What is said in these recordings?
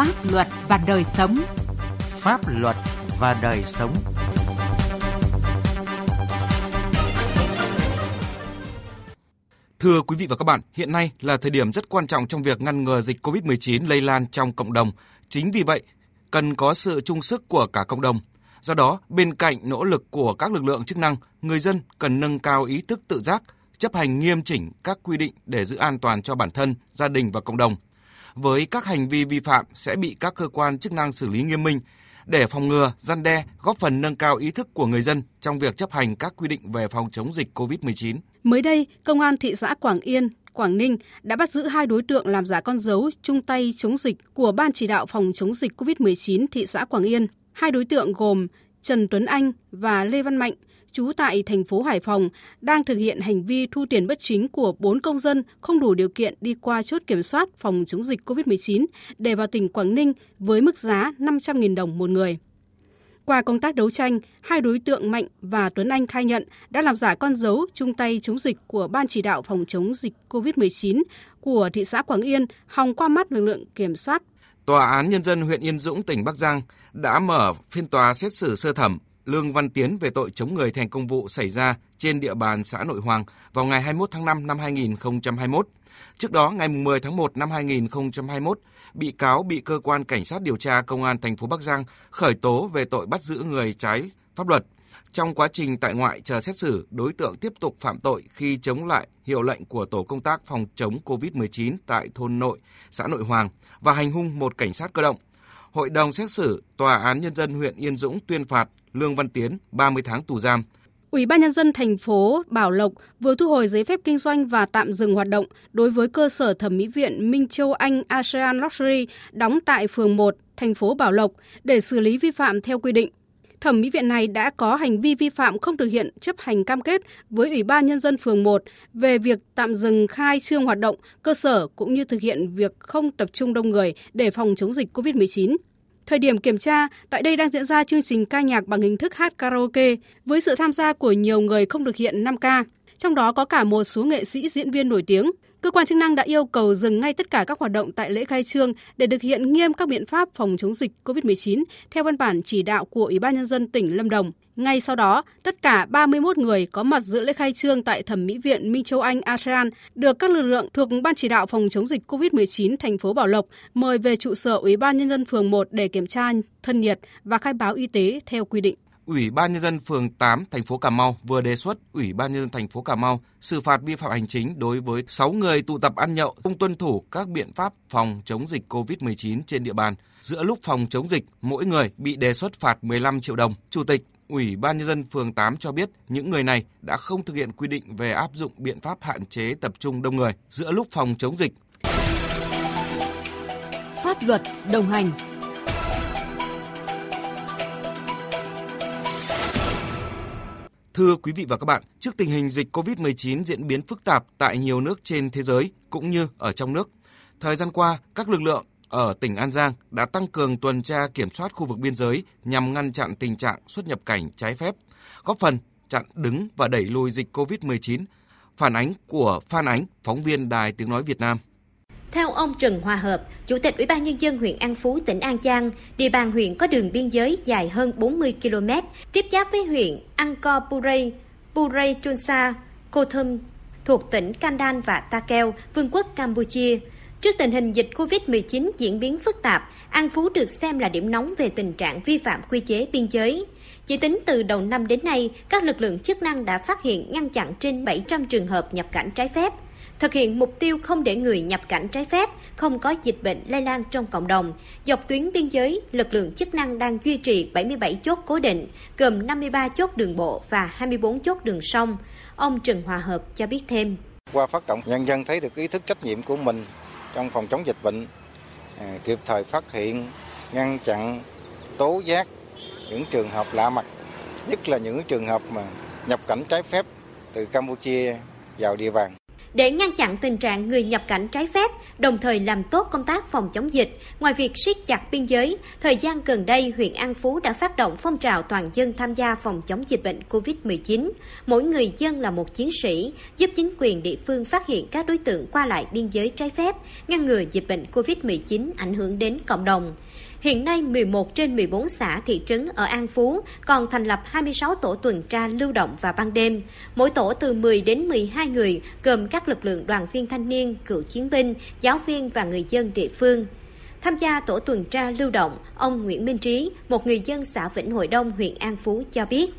Pháp luật và đời sống. Pháp luật và đời sống. Thưa quý vị và các bạn, hiện nay là thời điểm rất quan trọng trong việc ngăn ngừa dịch COVID-19 lây lan trong cộng đồng. Chính vì vậy, cần có sự chung sức của cả cộng đồng. Do đó, bên cạnh nỗ lực của các lực lượng chức năng, người dân cần nâng cao ý thức tự giác, chấp hành nghiêm chỉnh các quy định để giữ an toàn cho bản thân, gia đình và cộng đồng. Với các hành vi vi phạm sẽ bị các cơ quan chức năng xử lý nghiêm minh để phòng ngừa, gian đe, góp phần nâng cao ý thức của người dân trong việc chấp hành các quy định về phòng chống dịch COVID-19. Mới đây, Công an thị xã Quảng Yên, Quảng Ninh đã bắt giữ hai đối tượng làm giả con dấu chung tay chống dịch của Ban chỉ đạo phòng chống dịch COVID-19 thị xã Quảng Yên. Hai đối tượng gồm Trần Tuấn Anh và Lê Văn Mạnh, trú tại thành phố Hải Phòng, đang thực hiện hành vi thu tiền bất chính của bốn công dân không đủ điều kiện đi qua chốt kiểm soát phòng chống dịch COVID-19 để vào tỉnh Quảng Ninh với mức giá 500.000 đồng một người. Qua công tác đấu tranh, hai đối tượng Mạnh và Tuấn Anh khai nhận đã làm giả con dấu chung tay chống dịch của Ban chỉ đạo phòng chống dịch COVID-19 của thị xã Quảng Yên hòng qua mắt lực lượng kiểm soát. Tòa án Nhân dân huyện Yên Dũng, tỉnh Bắc Giang đã mở phiên tòa xét xử sơ thẩm Lương Văn Tiến về tội chống người thành công vụ xảy ra trên địa bàn xã Nội Hoàng vào ngày 21 tháng 5 năm 2021. Trước đó, ngày 10 tháng 1 năm 2021, bị cáo bị cơ quan cảnh sát điều tra công an thành phố Bắc Giang khởi tố về tội bắt giữ người trái pháp luật. Trong quá trình tại ngoại chờ xét xử, đối tượng tiếp tục phạm tội khi chống lại hiệu lệnh của tổ công tác phòng chống COVID-19 tại thôn Nội, xã Nội Hoàng và hành hung một cảnh sát cơ động. Hội đồng xét xử Tòa án Nhân dân huyện Yên Dũng tuyên phạt Lương Văn Tiến 30 tháng tù giam. Ủy ban nhân dân thành phố Bảo Lộc vừa thu hồi giấy phép kinh doanh và tạm dừng hoạt động đối với cơ sở thẩm mỹ viện Minh Châu Anh ASEAN Luxury đóng tại phường 1, thành phố Bảo Lộc để xử lý vi phạm theo quy định. Thẩm mỹ viện này đã có hành vi vi phạm không thực hiện chấp hành cam kết với Ủy ban Nhân dân phường 1 về việc tạm dừng khai trương hoạt động cơ sở cũng như thực hiện việc không tập trung đông người để phòng chống dịch COVID-19. Thời điểm kiểm tra, tại đây đang diễn ra chương trình ca nhạc bằng hình thức hát karaoke với sự tham gia của nhiều người không thực hiện 5K, trong đó có cả một số nghệ sĩ diễn viên nổi tiếng. Cơ quan chức năng đã yêu cầu dừng ngay tất cả các hoạt động tại lễ khai trương để thực hiện nghiêm các biện pháp phòng chống dịch COVID-19 theo văn bản chỉ đạo của Ủy ban nhân dân tỉnh Lâm Đồng. Ngay sau đó, tất cả 31 người có mặt dự lễ khai trương tại Thẩm mỹ viện Minh Châu Anh ASEAN được các lực lượng thuộc Ban chỉ đạo phòng chống dịch COVID-19 thành phố Bảo Lộc mời về trụ sở Ủy ban nhân dân phường 1 để kiểm tra thân nhiệt và khai báo y tế theo quy định. Ủy ban nhân dân phường 8 thành phố Cà Mau vừa đề xuất Ủy ban nhân dân thành phố Cà Mau xử phạt vi phạm hành chính đối với 6 người tụ tập ăn nhậu không tuân thủ các biện pháp phòng chống dịch COVID-19 trên địa bàn. Giữa lúc phòng chống dịch, mỗi người bị đề xuất phạt 15 triệu đồng. Chủ tịch Ủy ban nhân dân phường 8 cho biết những người này đã không thực hiện quy định về áp dụng biện pháp hạn chế tập trung đông người giữa lúc phòng chống dịch. Pháp luật đồng hành Thưa quý vị và các bạn, trước tình hình dịch COVID-19 diễn biến phức tạp tại nhiều nước trên thế giới cũng như ở trong nước, thời gian qua, các lực lượng ở tỉnh An Giang đã tăng cường tuần tra kiểm soát khu vực biên giới nhằm ngăn chặn tình trạng xuất nhập cảnh trái phép, góp phần chặn đứng và đẩy lùi dịch COVID-19. Phản ánh của Phan Ánh, phóng viên Đài Tiếng Nói Việt Nam. Theo ông Trần Hòa Hợp, Chủ tịch Ủy ban Nhân dân huyện An Phú, tỉnh An Giang, địa bàn huyện có đường biên giới dài hơn 40 km, tiếp giáp với huyện Angkor Puray, Purei Chonsa, Kothum, thuộc tỉnh Kandan và Takeo, Vương quốc Campuchia. Trước tình hình dịch COVID-19 diễn biến phức tạp, An Phú được xem là điểm nóng về tình trạng vi phạm quy chế biên giới. Chỉ tính từ đầu năm đến nay, các lực lượng chức năng đã phát hiện ngăn chặn trên 700 trường hợp nhập cảnh trái phép, thực hiện mục tiêu không để người nhập cảnh trái phép, không có dịch bệnh lây lan trong cộng đồng. Dọc tuyến biên giới, lực lượng chức năng đang duy trì 77 chốt cố định, gồm 53 chốt đường bộ và 24 chốt đường sông. Ông Trần Hòa Hợp cho biết thêm. Qua phát động, nhân dân thấy được ý thức trách nhiệm của mình trong phòng chống dịch bệnh, à, kịp thời phát hiện, ngăn chặn, tố giác những trường hợp lạ mặt, nhất là những trường hợp mà nhập cảnh trái phép từ Campuchia vào địa bàn. Để ngăn chặn tình trạng người nhập cảnh trái phép, đồng thời làm tốt công tác phòng chống dịch, ngoài việc siết chặt biên giới, thời gian gần đây huyện An Phú đã phát động phong trào toàn dân tham gia phòng chống dịch bệnh COVID-19. Mỗi người dân là một chiến sĩ, giúp chính quyền địa phương phát hiện các đối tượng qua lại biên giới trái phép, ngăn ngừa dịch bệnh COVID-19 ảnh hưởng đến cộng đồng. Hiện nay, 11 trên 14 xã thị trấn ở An Phú còn thành lập 26 tổ tuần tra lưu động vào ban đêm. Mỗi tổ từ 10 đến 12 người, gồm các lực lượng đoàn viên thanh niên, cựu chiến binh, giáo viên và người dân địa phương. Tham gia tổ tuần tra lưu động, ông Nguyễn Minh Trí, một người dân xã Vĩnh Hội Đông, huyện An Phú cho biết.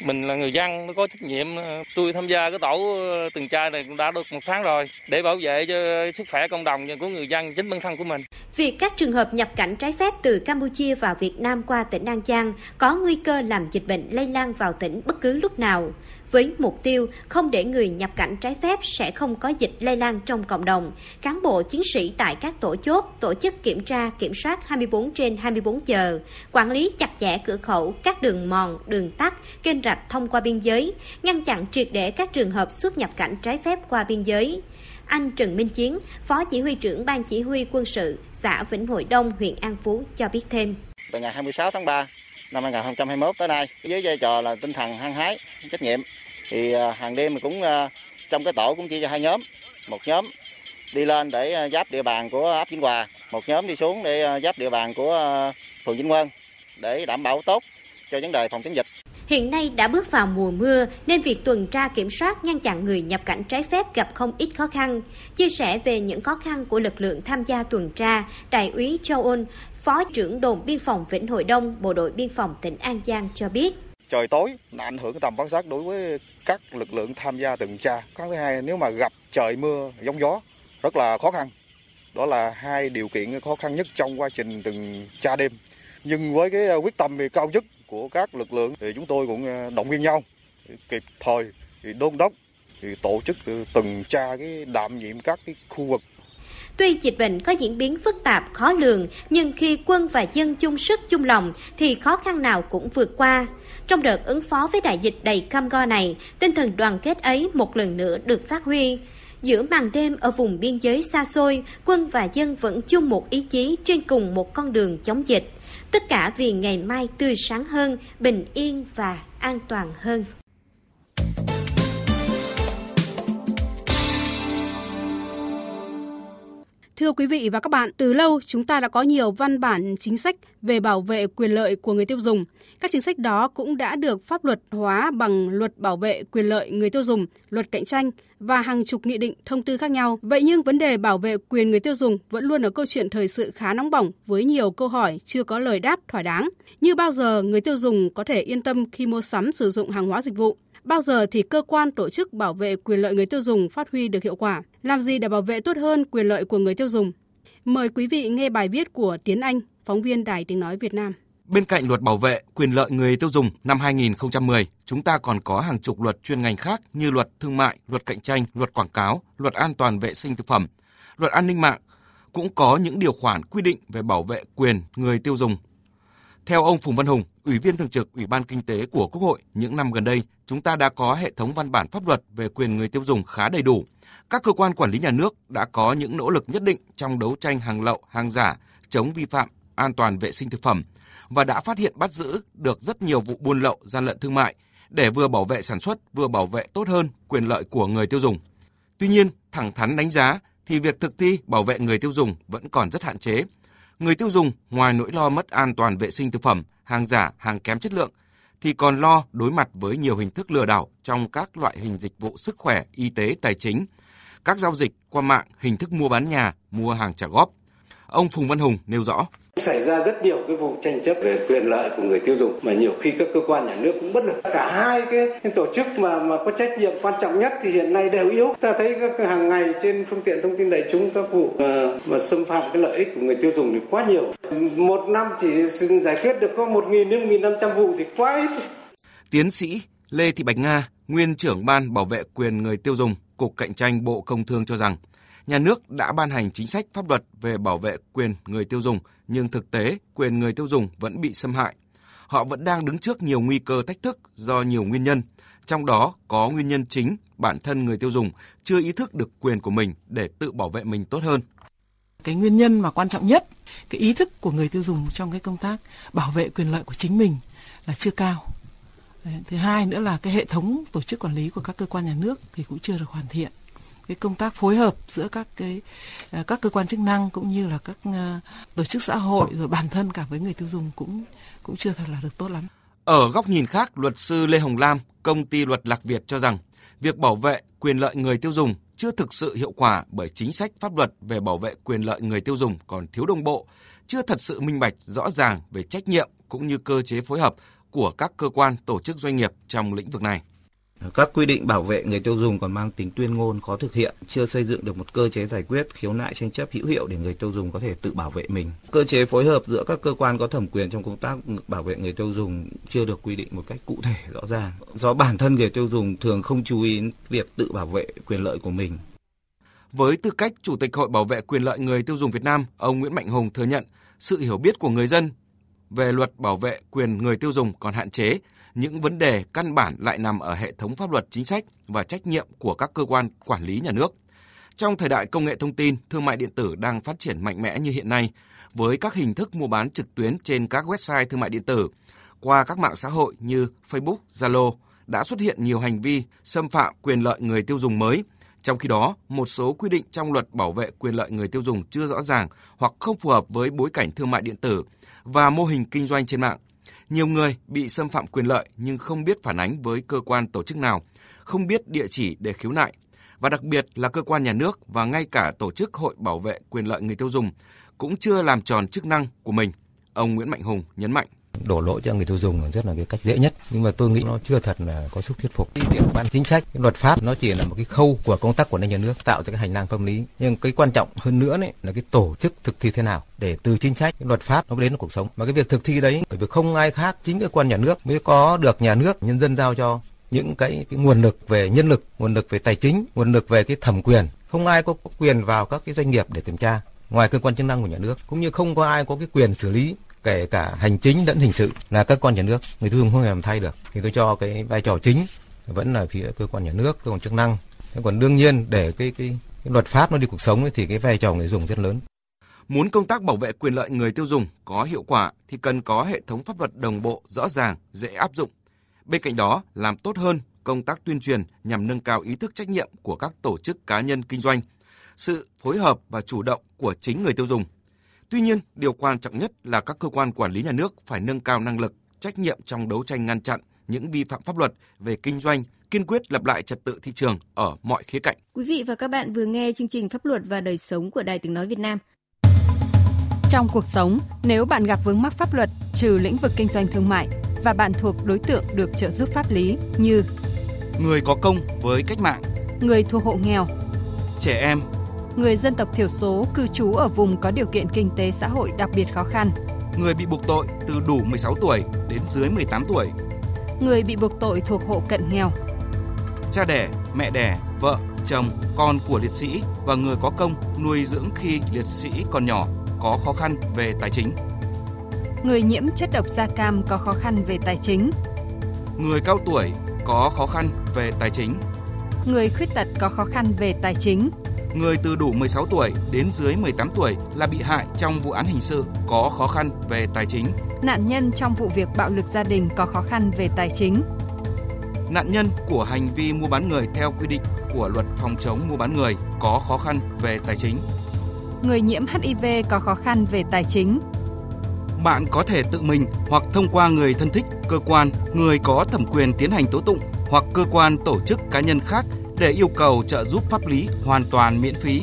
Mình là người dân nó có trách nhiệm. Tôi tham gia cái tổ ờ, tuần tra này cũng đã được một tháng rồi, để bảo vệ cho sức khỏe cộng đồng của người dân, chính bản thân của mình. Việc các trường hợp nhập cảnh trái phép từ Campuchia vào Việt Nam qua tỉnh An Giang có nguy cơ làm dịch bệnh lây lan vào tỉnh bất cứ lúc nào với mục tiêu không để người nhập cảnh trái phép sẽ không có dịch lây lan trong cộng đồng. Cán bộ chiến sĩ tại các tổ chốt tổ chức kiểm tra kiểm soát 24 trên 24 giờ, quản lý chặt chẽ cửa khẩu, các đường mòn, đường tắt, kênh rạch thông qua biên giới, ngăn chặn triệt để các trường hợp xuất nhập cảnh trái phép qua biên giới. Anh Trần Minh Chiến, Phó Chỉ huy trưởng Ban Chỉ huy quân sự xã Vĩnh Hội Đông, huyện An Phú cho biết thêm. Từ ngày 26 tháng 3 năm 2021 tới nay, với vai trò là tinh thần hăng hái, trách nhiệm, thì à, hàng đêm mình cũng à, trong cái tổ cũng chia cho hai nhóm một nhóm đi lên để à, giáp địa bàn của ấp Vĩnh Hòa một nhóm đi xuống để giáp địa bàn của phường Vĩnh Quân để đảm bảo tốt cho vấn đề phòng chống dịch Hiện nay đã bước vào mùa mưa nên việc tuần tra kiểm soát ngăn chặn người nhập cảnh trái phép gặp không ít khó khăn. Chia sẻ về những khó khăn của lực lượng tham gia tuần tra, Đại úy Châu Ôn, Phó trưởng đồn biên phòng Vĩnh Hội Đông, Bộ đội biên phòng tỉnh An Giang cho biết trời tối là ảnh hưởng tầm quan sát đối với các lực lượng tham gia tuần tra. Cái thứ hai nếu mà gặp trời mưa, giông gió rất là khó khăn. Đó là hai điều kiện khó khăn nhất trong quá trình tuần tra đêm. Nhưng với cái quyết tâm cao nhất của các lực lượng thì chúng tôi cũng ờ, động viên nhau kịp thời thì đôn đốc thì tổ chức ờ, tuần tra cái đảm nhiệm các cái khu vực Tuy dịch bệnh có diễn biến phức tạp, khó lường, nhưng khi quân và dân chung sức chung lòng thì khó khăn nào cũng vượt qua. Trong đợt ứng phó với đại dịch đầy cam go này, tinh thần đoàn kết ấy một lần nữa được phát huy. Giữa màn đêm ở vùng biên giới xa xôi, quân và dân vẫn chung một ý chí trên cùng một con đường chống dịch. Tất cả vì ngày mai tươi sáng hơn, bình yên và an toàn hơn. Thưa quý vị và các bạn, từ lâu chúng ta đã có nhiều văn bản chính sách về bảo vệ quyền lợi của người tiêu dùng. Các chính sách đó cũng đã được pháp luật hóa bằng luật bảo vệ quyền lợi người tiêu dùng, luật cạnh tranh và hàng chục nghị định thông tư khác nhau. Vậy nhưng vấn đề bảo vệ quyền người tiêu dùng vẫn luôn ở câu chuyện thời sự khá nóng bỏng với nhiều câu hỏi chưa có lời đáp thỏa đáng. Như bao giờ người tiêu dùng có thể yên tâm khi mua sắm sử dụng hàng hóa dịch vụ? Bao giờ thì cơ quan tổ chức bảo vệ quyền lợi người tiêu dùng phát huy được hiệu quả? Làm gì để bảo vệ tốt hơn quyền lợi của người tiêu dùng? Mời quý vị nghe bài viết của Tiến Anh, phóng viên Đài Tiếng Nói Việt Nam. Bên cạnh luật bảo vệ quyền lợi người tiêu dùng năm 2010, chúng ta còn có hàng chục luật chuyên ngành khác như luật thương mại, luật cạnh tranh, luật quảng cáo, luật an toàn vệ sinh thực phẩm, luật an ninh mạng, cũng có những điều khoản quy định về bảo vệ quyền người tiêu dùng. Theo ông Phùng Văn Hùng, Ủy viên Thường trực Ủy ban Kinh tế của Quốc hội, những năm gần đây, chúng ta đã có hệ thống văn bản pháp luật về quyền người tiêu dùng khá đầy đủ. Các cơ quan quản lý nhà nước đã có những nỗ lực nhất định trong đấu tranh hàng lậu, hàng giả, chống vi phạm an toàn vệ sinh thực phẩm và đã phát hiện bắt giữ được rất nhiều vụ buôn lậu, gian lận thương mại để vừa bảo vệ sản xuất, vừa bảo vệ tốt hơn quyền lợi của người tiêu dùng. Tuy nhiên, thẳng thắn đánh giá thì việc thực thi bảo vệ người tiêu dùng vẫn còn rất hạn chế. Người tiêu dùng ngoài nỗi lo mất an toàn vệ sinh thực phẩm, hàng giả, hàng kém chất lượng thì còn lo đối mặt với nhiều hình thức lừa đảo trong các loại hình dịch vụ sức khỏe, y tế, tài chính, các giao dịch qua mạng, hình thức mua bán nhà, mua hàng trả góp. Ông Phùng Văn Hùng nêu rõ. Xảy ra rất nhiều cái vụ tranh chấp về quyền lợi của người tiêu dùng mà nhiều khi các cơ quan nhà nước cũng bất lực. Cả hai cái tổ chức mà mà có trách nhiệm quan trọng nhất thì hiện nay đều yếu. Ta thấy các hàng ngày trên phương tiện thông tin đại chúng các vụ mà, mà xâm phạm cái lợi ích của người tiêu dùng thì quá nhiều. Một năm chỉ giải quyết được có 1.000 đến 1.500 vụ thì quá ít. Tiến sĩ Lê Thị Bạch Nga, nguyên trưởng ban bảo vệ quyền người tiêu dùng, Cục Cạnh tranh Bộ Công Thương cho rằng nhà nước đã ban hành chính sách pháp luật về bảo vệ quyền người tiêu dùng, nhưng thực tế quyền người tiêu dùng vẫn bị xâm hại. Họ vẫn đang đứng trước nhiều nguy cơ thách thức do nhiều nguyên nhân, Trong đó có nguyên nhân chính bản thân người tiêu dùng chưa ý thức được quyền của mình để tự bảo vệ mình tốt hơn. Cái nguyên nhân mà quan trọng nhất, cái ý thức của người tiêu dùng trong cái công tác bảo vệ quyền lợi của chính mình là chưa cao. Thứ hai nữa là cái hệ thống tổ chức quản lý của các cơ quan nhà nước thì cũng chưa được hoàn thiện cái công tác phối hợp giữa các cái à, các cơ quan chức năng cũng như là các à, tổ chức xã hội rồi bản thân cả với người tiêu dùng cũng cũng chưa thật là được tốt lắm. Ở góc nhìn khác, luật sư Lê Hồng Lam, công ty luật Lạc Việt cho rằng việc bảo vệ quyền lợi người tiêu dùng chưa thực sự hiệu quả bởi chính sách pháp luật về bảo vệ quyền lợi người tiêu dùng còn thiếu đồng bộ, chưa thật sự minh bạch rõ ràng về trách nhiệm cũng như cơ chế phối hợp của các cơ quan tổ chức doanh nghiệp trong lĩnh vực này. Các quy định bảo vệ người tiêu dùng còn mang tính tuyên ngôn khó thực hiện, chưa xây dựng được một cơ chế giải quyết khiếu nại tranh chấp hữu hiệu để người tiêu dùng có thể tự bảo vệ mình. Cơ chế phối hợp giữa các cơ quan có thẩm quyền trong công tác bảo vệ người tiêu dùng chưa được quy định một cách cụ thể rõ ràng. Do bản thân người tiêu dùng thường không chú ý việc tự bảo vệ quyền lợi của mình. Với tư cách Chủ tịch Hội Bảo vệ quyền lợi người tiêu dùng Việt Nam, ông Nguyễn Mạnh Hùng thừa nhận sự hiểu biết của người dân về luật bảo vệ quyền người tiêu dùng còn hạn chế, những vấn đề căn bản lại nằm ở hệ thống pháp luật chính sách và trách nhiệm của các cơ quan quản lý nhà nước. Trong thời đại công nghệ thông tin, thương mại điện tử đang phát triển mạnh mẽ như hiện nay, với các hình thức mua bán trực tuyến trên các website thương mại điện tử, qua các mạng xã hội như Facebook, Zalo, đã xuất hiện nhiều hành vi xâm phạm quyền lợi người tiêu dùng mới. Trong khi đó, một số quy định trong luật bảo vệ quyền lợi người tiêu dùng chưa rõ ràng hoặc không phù hợp với bối cảnh thương mại điện tử và mô hình kinh doanh trên mạng. Nhiều người bị xâm phạm quyền lợi nhưng không biết phản ánh với cơ quan tổ chức nào, không biết địa chỉ để khiếu nại và đặc biệt là cơ quan nhà nước và ngay cả tổ chức hội bảo vệ quyền lợi người tiêu dùng cũng chưa làm tròn chức năng của mình. Ông Nguyễn Mạnh Hùng nhấn mạnh đổ lỗi cho người tiêu dùng là rất là cái cách dễ nhất. Nhưng mà tôi nghĩ nó chưa thật là có sức thuyết phục. Cái việc ban chính sách cái luật pháp nó chỉ là một cái khâu của công tác của nhà nước tạo ra cái hành lang pháp lý. Nhưng cái quan trọng hơn nữa đấy là cái tổ chức thực thi thế nào để từ chính sách luật pháp nó đến cuộc sống. Mà cái việc thực thi đấy bởi vì không ai khác chính cơ quan nhà nước mới có được nhà nước nhân dân giao cho những cái, cái nguồn lực về nhân lực nguồn lực về tài chính nguồn lực về cái thẩm quyền. Không ai có quyền vào các cái doanh nghiệp để kiểm tra ngoài cơ quan chức năng của nhà nước. Cũng như không có ai có cái quyền xử lý kể cả hành chính lẫn hình sự là các quan nhà nước. Người tiêu dùng không thể làm thay được. Thì tôi cho cái vai trò chính vẫn là phía cơ quan nhà nước cơ quan chức năng. Thế còn đương nhiên để cái cái, cái luật pháp nó đi cuộc sống ấy, thì cái vai trò người dùng rất lớn. Muốn công tác bảo vệ quyền lợi người tiêu dùng có hiệu quả thì cần có hệ thống pháp luật đồng bộ, rõ ràng, dễ áp dụng. Bên cạnh đó, làm tốt hơn công tác tuyên truyền nhằm nâng cao ý thức trách nhiệm của các tổ chức cá nhân kinh doanh, sự phối hợp và chủ động của chính người tiêu dùng Tuy nhiên, điều quan trọng nhất là các cơ quan quản lý nhà nước phải nâng cao năng lực, trách nhiệm trong đấu tranh ngăn chặn những vi phạm pháp luật về kinh doanh, kiên quyết lập lại trật tự thị trường ở mọi khía cạnh. Quý vị và các bạn vừa nghe chương trình Pháp luật và đời sống của Đài Tiếng nói Việt Nam. Trong cuộc sống, nếu bạn gặp vướng mắc pháp luật trừ lĩnh vực kinh doanh thương mại và bạn thuộc đối tượng được trợ giúp pháp lý như người có công với cách mạng, người thuộc hộ nghèo, trẻ em, người dân tộc thiểu số cư trú ở vùng có điều kiện kinh tế xã hội đặc biệt khó khăn, người bị buộc tội từ đủ 16 tuổi đến dưới 18 tuổi, người bị buộc tội thuộc hộ cận nghèo, cha đẻ, mẹ đẻ, vợ, chồng, con của liệt sĩ và người có công nuôi dưỡng khi liệt sĩ còn nhỏ có khó khăn về tài chính. Người nhiễm chất độc da cam có khó khăn về tài chính. Người cao tuổi có khó khăn về tài chính. Người khuyết tật có khó khăn về tài chính người từ đủ 16 tuổi đến dưới 18 tuổi là bị hại trong vụ án hình sự có khó khăn về tài chính. Nạn nhân trong vụ việc bạo lực gia đình có khó khăn về tài chính. Nạn nhân của hành vi mua bán người theo quy định của luật phòng chống mua bán người có khó khăn về tài chính. Người nhiễm HIV có khó khăn về tài chính. Bạn có thể tự mình hoặc thông qua người thân thích, cơ quan, người có thẩm quyền tiến hành tố tụng hoặc cơ quan tổ chức cá nhân khác để yêu cầu trợ giúp pháp lý hoàn toàn miễn phí.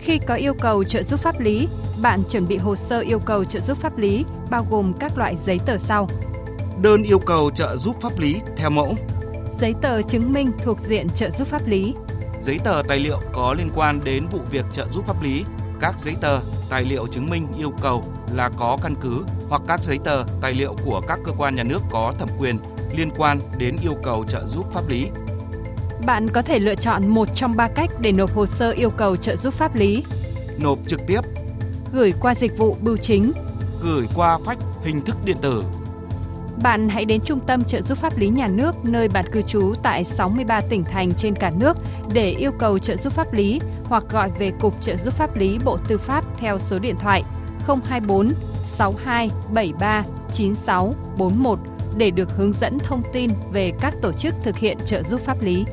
Khi có yêu cầu trợ giúp pháp lý, bạn chuẩn bị hồ sơ yêu cầu trợ giúp pháp lý bao gồm các loại giấy tờ sau. Đơn yêu cầu trợ giúp pháp lý theo mẫu. Giấy tờ chứng minh thuộc diện trợ giúp pháp lý. Giấy tờ tài liệu có liên quan đến vụ việc trợ giúp pháp lý. Các giấy tờ, tài liệu chứng minh yêu cầu là có căn cứ hoặc các giấy tờ, tài liệu của các cơ quan nhà nước có thẩm quyền liên quan đến yêu cầu trợ giúp pháp lý bạn có thể lựa chọn một trong ba cách để nộp hồ sơ yêu cầu trợ giúp pháp lý. Nộp trực tiếp, gửi qua dịch vụ bưu chính, gửi qua phách hình thức điện tử. bạn hãy đến Trung tâm trợ giúp pháp lý nhà nước nơi bạn cư trú tại 63 tỉnh thành trên cả nước để yêu cầu trợ giúp pháp lý hoặc gọi về Cục Trợ giúp pháp lý Bộ Tư pháp theo số điện thoại 024 62 73 96 41 để được hướng dẫn thông tin về các tổ chức thực hiện trợ giúp pháp lý.